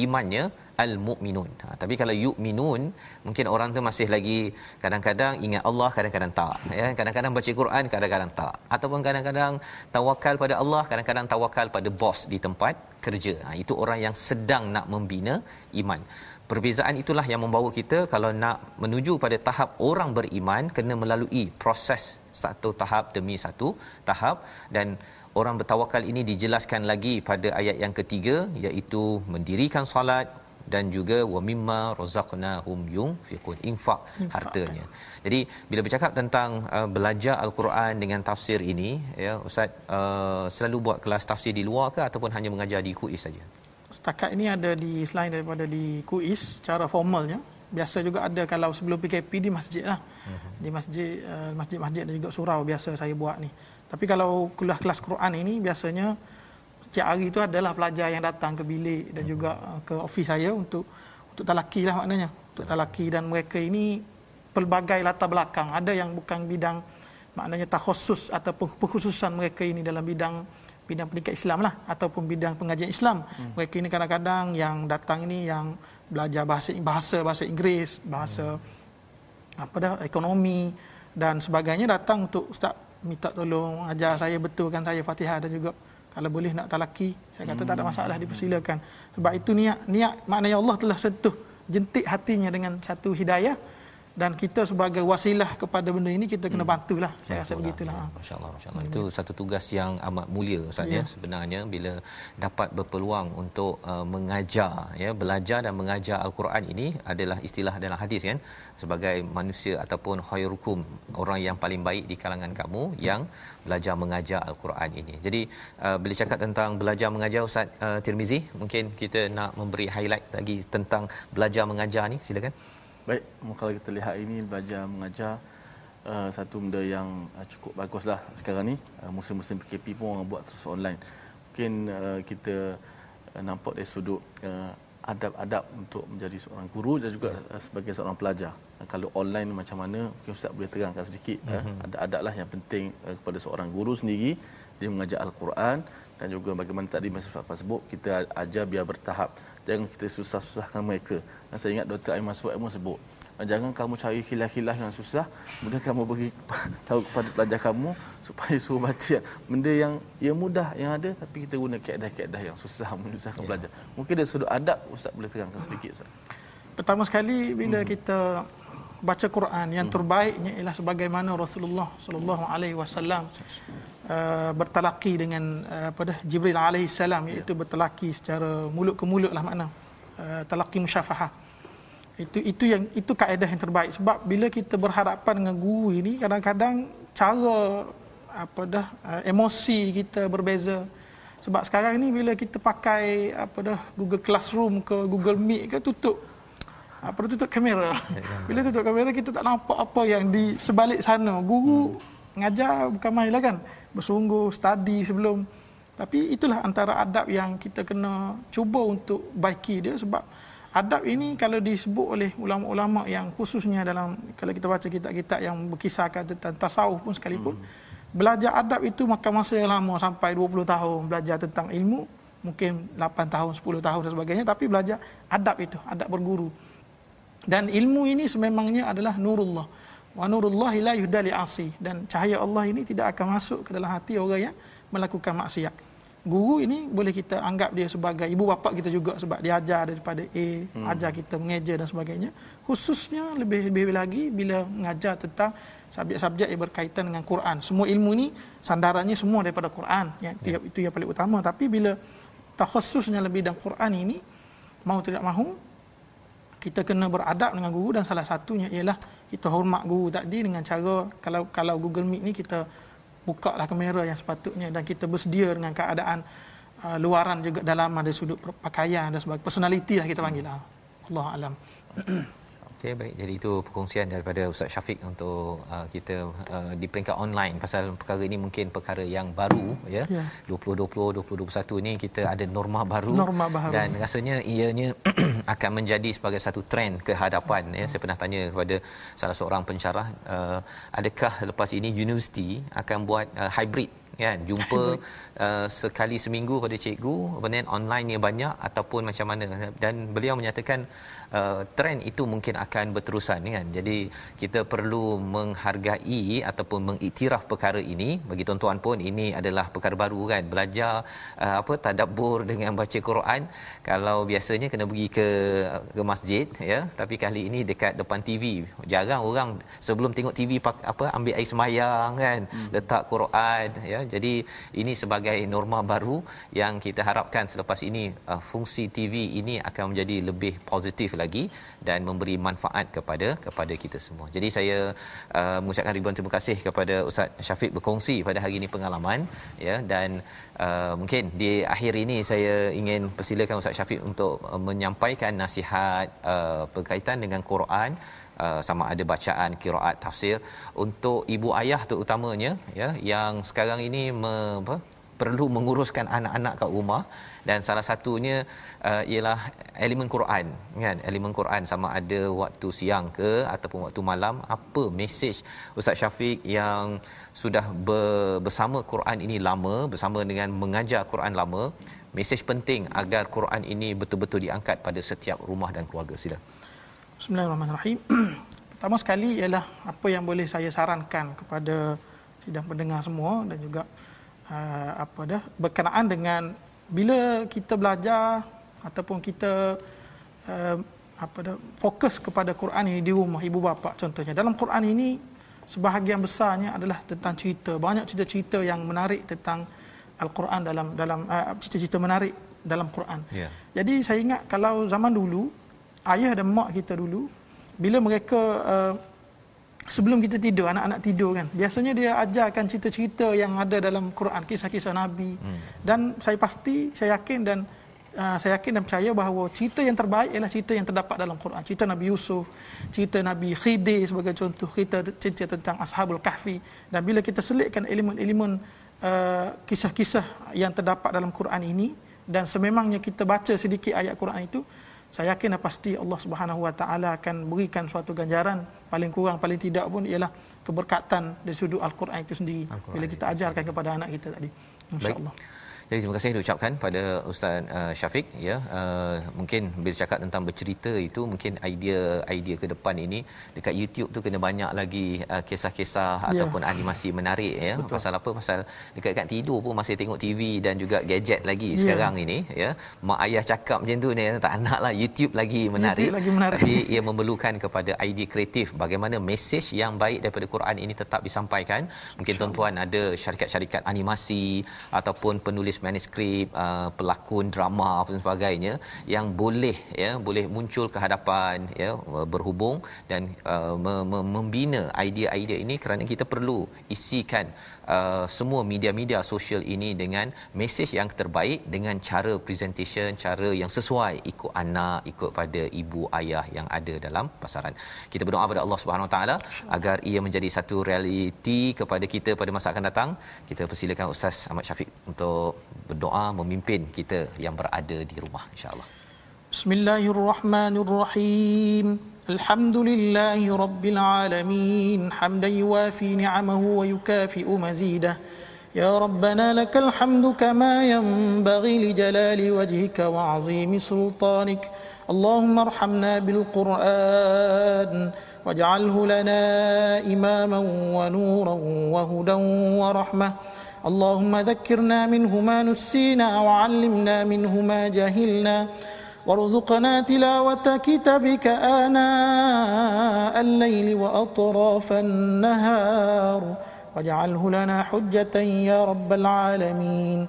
imannya al-mu'minun. Ha, tapi kalau yu'minun, mungkin orang tu masih lagi kadang-kadang ingat Allah, kadang-kadang tak. Ya, kadang-kadang baca Quran, kadang-kadang tak. Ataupun kadang-kadang tawakal pada Allah, kadang-kadang tawakal pada bos di tempat kerja. Ha, itu orang yang sedang nak membina iman. Perbezaan itulah yang membawa kita kalau nak menuju pada tahap orang beriman kena melalui proses satu tahap demi satu tahap dan orang bertawakal ini dijelaskan lagi pada ayat yang ketiga iaitu mendirikan solat dan juga wa mimma razaqnahum yunfiqun infak hartanya. Jadi bila bercakap tentang uh, belajar al-Quran dengan tafsir ini ya ustaz uh, selalu buat kelas tafsir di luar ke ataupun hanya mengajar di kuis saja? Setakat ini ada di selain daripada di kuis secara formalnya biasa juga ada kalau sebelum PKP di masjid lah. Uh-huh. Di masjid uh, masjid-masjid dan juga surau biasa saya buat ni. Tapi kalau kuliah kelas Quran ini biasanya setiap hari itu adalah pelajar yang datang ke bilik dan juga uh, ke ofis saya untuk untuk talaki lah maknanya untuk talaki dan mereka ini pelbagai latar belakang ada yang bukan bidang maknanya takhusus ataupun pengkhususan mereka ini dalam bidang bidang pendidikan Islam lah ataupun bidang pengajian Islam hmm. mereka ini kadang-kadang yang datang ini yang belajar bahasa bahasa bahasa Inggeris bahasa hmm. apa dah ekonomi dan sebagainya datang untuk ustaz minta tolong ajar saya betulkan saya Fatihah dan juga kalau boleh nak talaki saya kata hmm. tak ada masalah dipersilakan sebab itu niat niat maknanya Allah telah sentuh jentik hatinya dengan satu hidayah dan kita sebagai wasilah kepada benda ini kita kena hmm. bantulah. Saya rasa begitulah. Ya, masyaallah masyaallah. Itu satu tugas yang amat mulia ustaz ya. ya. Sebenarnya bila dapat berpeluang untuk uh, mengajar ya belajar dan mengajar al-Quran ini adalah istilah dalam hadis kan? Sebagai manusia ataupun khairukum orang yang paling baik di kalangan kamu yang belajar mengajar al-Quran ini. Jadi uh, bila cakap tentang belajar mengajar ustaz uh, Tirmizi mungkin kita nak memberi highlight lagi tentang belajar mengajar ni. Silakan Baik, kalau kita lihat ini belajar mengajar uh, satu benda yang uh, cukup baguslah sekarang ni. Uh, musim-musim PKP pun orang buat terus online. Mungkin uh, kita uh, nampak dari sudut uh, adab-adab untuk menjadi seorang guru dan juga uh, sebagai seorang pelajar. Uh, kalau online macam mana mungkin ustaz boleh terangkan sedikit mm-hmm. uh, ada adab lah yang penting uh, kepada seorang guru sendiri dia mengajar al-Quran dan juga bagaimana tadi Masa Fafaz sebut kita ajar biar bertahap jangan kita susah-susahkan mereka dan saya ingat Dr. Aiman Suat pun sebut jangan kamu cari khilaf-khilaf yang susah kemudian kamu beri tahu kepada pelajar kamu supaya suruh baca benda yang yang mudah yang ada tapi kita guna kaedah-kaedah yang susah menyusahkan ya. pelajar mungkin dari sudut adab ustaz boleh terangkan sedikit ustaz pertama sekali bila hmm. kita baca Quran yang hmm. terbaiknya ialah sebagaimana Rasulullah sallallahu alaihi wasallam uh, bertalaki dengan uh, pada Jibril alaihi salam iaitu ya. bertalaki secara mulut ke mulut lah makna uh, talaki musyafahah itu itu yang itu kaedah yang terbaik sebab bila kita berhadapan dengan guru ini kadang-kadang cara apa dah uh, emosi kita berbeza sebab sekarang ni bila kita pakai apa dah Google Classroom ke Google Meet ke tutup apa tutup kamera. Bila tutup kamera kita tak nampak apa yang di sebalik sana. Guru hmm. ngajar bukan main lah kan? Bersungguh study sebelum. Tapi itulah antara adab yang kita kena cuba untuk baiki dia. Sebab adab ini kalau disebut oleh ulama-ulama yang khususnya dalam kalau kita baca kitab-kitab yang berkisahkan tentang tasawuf pun sekalipun hmm. belajar adab itu makan masa yang lama sampai 20 tahun. Belajar tentang ilmu mungkin 8 tahun 10 tahun dan sebagainya. Tapi belajar adab itu adab berguru dan ilmu ini sememangnya adalah nurullah wa nurullah la yuhdali asi dan cahaya Allah ini tidak akan masuk ke dalam hati orang yang melakukan maksiat guru ini boleh kita anggap dia sebagai ibu bapa kita juga sebab dia ajar daripada A, hmm. ajar kita mengeja dan sebagainya. Khususnya lebih-lebih lagi bila mengajar tentang subjek-subjek yang berkaitan dengan Quran. Semua ilmu ni sandarannya semua daripada Quran. Ya, ya. Itu yang paling utama. Tapi bila takhususnya lebih dalam Quran ini, mau tidak mahu, kita kena beradab dengan guru dan salah satunya ialah kita hormat guru tadi dengan cara kalau kalau Google Meet ni kita buka lah kamera yang sepatutnya dan kita bersedia dengan keadaan uh, luaran juga dalam ada sudut pakaian dan sebagainya. Personality lah kita panggil lah. Allah alam Okey baik. Jadi itu perkongsian daripada Ustaz Syafiq untuk uh, kita uh, di peringkat online. Pasal perkara ini mungkin perkara yang baru ya. Yeah. 2020 2021 ni kita ada norma baru. Norma baru. Dan rasanya ianya akan menjadi sebagai satu trend ke hadapan ya. Saya pernah tanya kepada salah seorang pensyarah uh, adakah lepas ini universiti akan buat uh, hybrid kan jumpa uh, sekali seminggu pada cikgu kemudian online ni banyak ataupun macam mana. Dan beliau menyatakan uh, trend itu mungkin akan berterusan kan. Jadi kita perlu menghargai ataupun mengiktiraf perkara ini. Bagi tuan-tuan pun ini adalah perkara baru kan. Belajar uh, apa tadabbur dengan baca Quran. Kalau biasanya kena pergi ke ke masjid ya. Tapi kali ini dekat depan TV jarang orang sebelum tengok TV apa ambil air semayang kan. Hmm. letak Quran ya jadi ini sebagai norma baru yang kita harapkan selepas ini uh, fungsi TV ini akan menjadi lebih positif lagi dan memberi manfaat kepada kepada kita semua. Jadi saya uh, mengucapkan ribuan terima kasih kepada Ustaz Syafiq berkongsi pada hari ini pengalaman ya dan uh, mungkin di akhir ini saya ingin persilakan Ustaz Syafiq untuk uh, menyampaikan nasihat uh, berkaitan dengan Quran Uh, sama ada bacaan qiraat tafsir untuk ibu ayah terutamanya ya yang sekarang ini me, apa, perlu menguruskan anak-anak kat rumah. Dan salah satunya uh, ialah elemen Quran kan? Elemen Quran sama ada waktu siang ke ataupun waktu malam. Apa mesej Ustaz Syafiq yang sudah ber, bersama Quran ini lama bersama dengan mengajar Quran lama mesej penting agar Quran ini betul-betul diangkat pada setiap rumah dan keluarga? Sila Bismillahirrahmanirrahim pertama sekali ialah apa yang boleh saya sarankan kepada sidang pendengar semua dan juga uh, apa dah berkenaan dengan bila kita belajar ataupun kita uh, apa dah fokus kepada Quran ini di rumah ibu bapa contohnya dalam Quran ini sebahagian besarnya adalah tentang cerita banyak cerita-cerita yang menarik tentang al-Quran dalam dalam uh, cerita-cerita menarik dalam Quran. Yeah. Jadi saya ingat kalau zaman dulu ayah dan mak kita dulu bila mereka uh, sebelum kita tidur anak-anak tidur kan biasanya dia ajarkan cerita-cerita yang ada dalam Quran kisah-kisah nabi. Hmm. dan saya pasti saya yakin dan uh, saya yakin dan percaya bahawa cerita yang terbaik ialah cerita yang terdapat dalam Quran. Cerita Nabi Yusuf cerita Nabi Khidir sebagai contoh cerita, cerita tentang Ashabul Kahfi. Dan bila kita selitkan elemen-elemen uh, kisah-kisah yang terdapat dalam Quran ini dan sememangnya kita baca sedikit ayat Quran itu saya yakin dan pasti Allah Subhanahu Wa Taala akan berikan suatu ganjaran paling kurang paling tidak pun ialah keberkatan dari sudut Al-Quran itu sendiri. Al-Quran bila kita ajarkan kepada anak kita tadi. Insyaallah jadi terima kasih diucapkan pada Ustaz uh, Syafiq ya. Uh, mungkin bila cakap tentang bercerita itu mungkin idea-idea ke depan ini dekat YouTube tu kena banyak lagi uh, kisah-kisah yeah. ataupun animasi menarik ya. Betul. Pasal apa? Pasal dekat-dekat tidur pun masih tengok TV dan juga gadget lagi yeah. sekarang ini ya. Mak ayah cakap macam tu ni tak naklah YouTube lagi menarik. YouTube lagi menarik. Tapi ia memerlukan kepada idea kreatif bagaimana mesej yang baik daripada Quran ini tetap disampaikan. Mungkin tuan-tuan ada syarikat-syarikat animasi ataupun penulis manuskrip uh, pelakon drama apa sebagainya yang boleh ya boleh muncul ke hadapan ya berhubung dan uh, membina idea-idea ini kerana kita perlu isikan uh, semua media-media sosial ini dengan mesej yang terbaik dengan cara presentation cara yang sesuai ikut anak ikut pada ibu ayah yang ada dalam pasaran. Kita berdoa kepada Allah Subhanahu Wa Taala agar ia menjadi satu realiti kepada kita pada masa akan datang. Kita persilakan Ustaz Ahmad Syafiq untuk berdoa memimpin kita yang berada di rumah insyaallah Bismillahirrahmanirrahim الحمد لله رب العالمين. حمدا يوافي نعمه ويكافئ مزيده. يا ربنا لك الحمد كما ينبغي لجلال وجهك وعظيم سلطانك. اللهم ارحمنا بالقرآن واجعله لنا إماما ونورا وهدى ورحمة. اللهم ذكرنا منه ما نسينا وعلمنا منه ما جهلنا. وارزقنا تلاوة كتابك آناء الليل وأطراف النهار واجعله لنا حجة يا رب العالمين.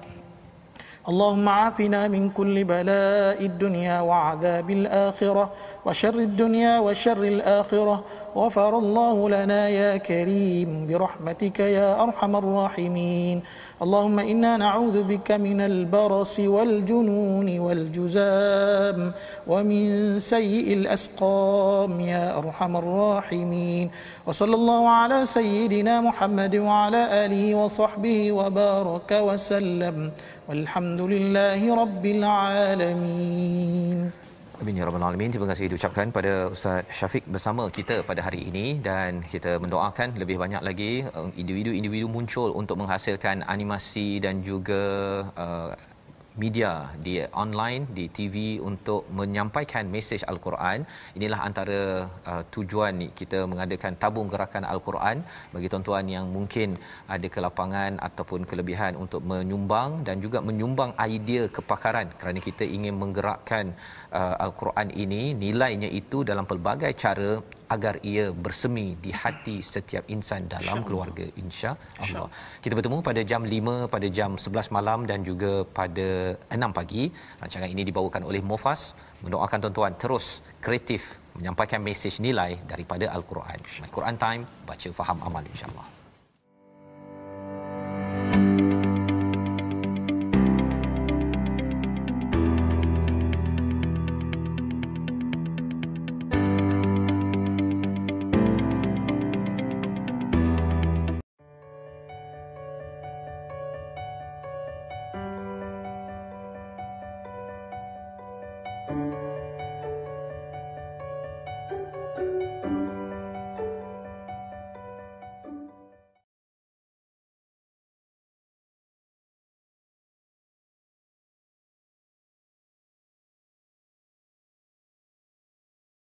اللهم عافنا من كل بلاء الدنيا وعذاب الآخرة وشر الدنيا وشر الآخرة. غفر الله لنا يا كريم برحمتك يا أرحم الراحمين. اللهم إنا نعوذ بك من البرص والجنون والجزام ومن سيء الأسقام يا أرحم الراحمين. وصلى الله على سيدنا محمد وعلى آله وصحبه وبارك وسلم. والحمد لله رب العالمين Amin ya rabbal alamin. Terima kasih diucapkan pada Ustaz Syafiq bersama kita pada hari ini dan kita mendoakan lebih banyak lagi uh, individu-individu muncul untuk menghasilkan animasi dan juga uh, media di online di TV untuk menyampaikan mesej al-Quran. Inilah antara uh, tujuan kita mengadakan tabung gerakan al-Quran. Bagi tuan-tuan yang mungkin ada kelapangan ataupun kelebihan untuk menyumbang dan juga menyumbang idea kepakaran kerana kita ingin menggerakkan al-Quran ini nilainya itu dalam pelbagai cara agar ia bersemi di hati setiap insan dalam keluarga insya-Allah. Kita bertemu pada jam 5 pada jam 11 malam dan juga pada 6 pagi. Rancangan ini dibawakan oleh Mofas. Mendoakan tuan-tuan terus kreatif menyampaikan mesej nilai daripada al-Quran. Quran Time baca faham amal insya-Allah.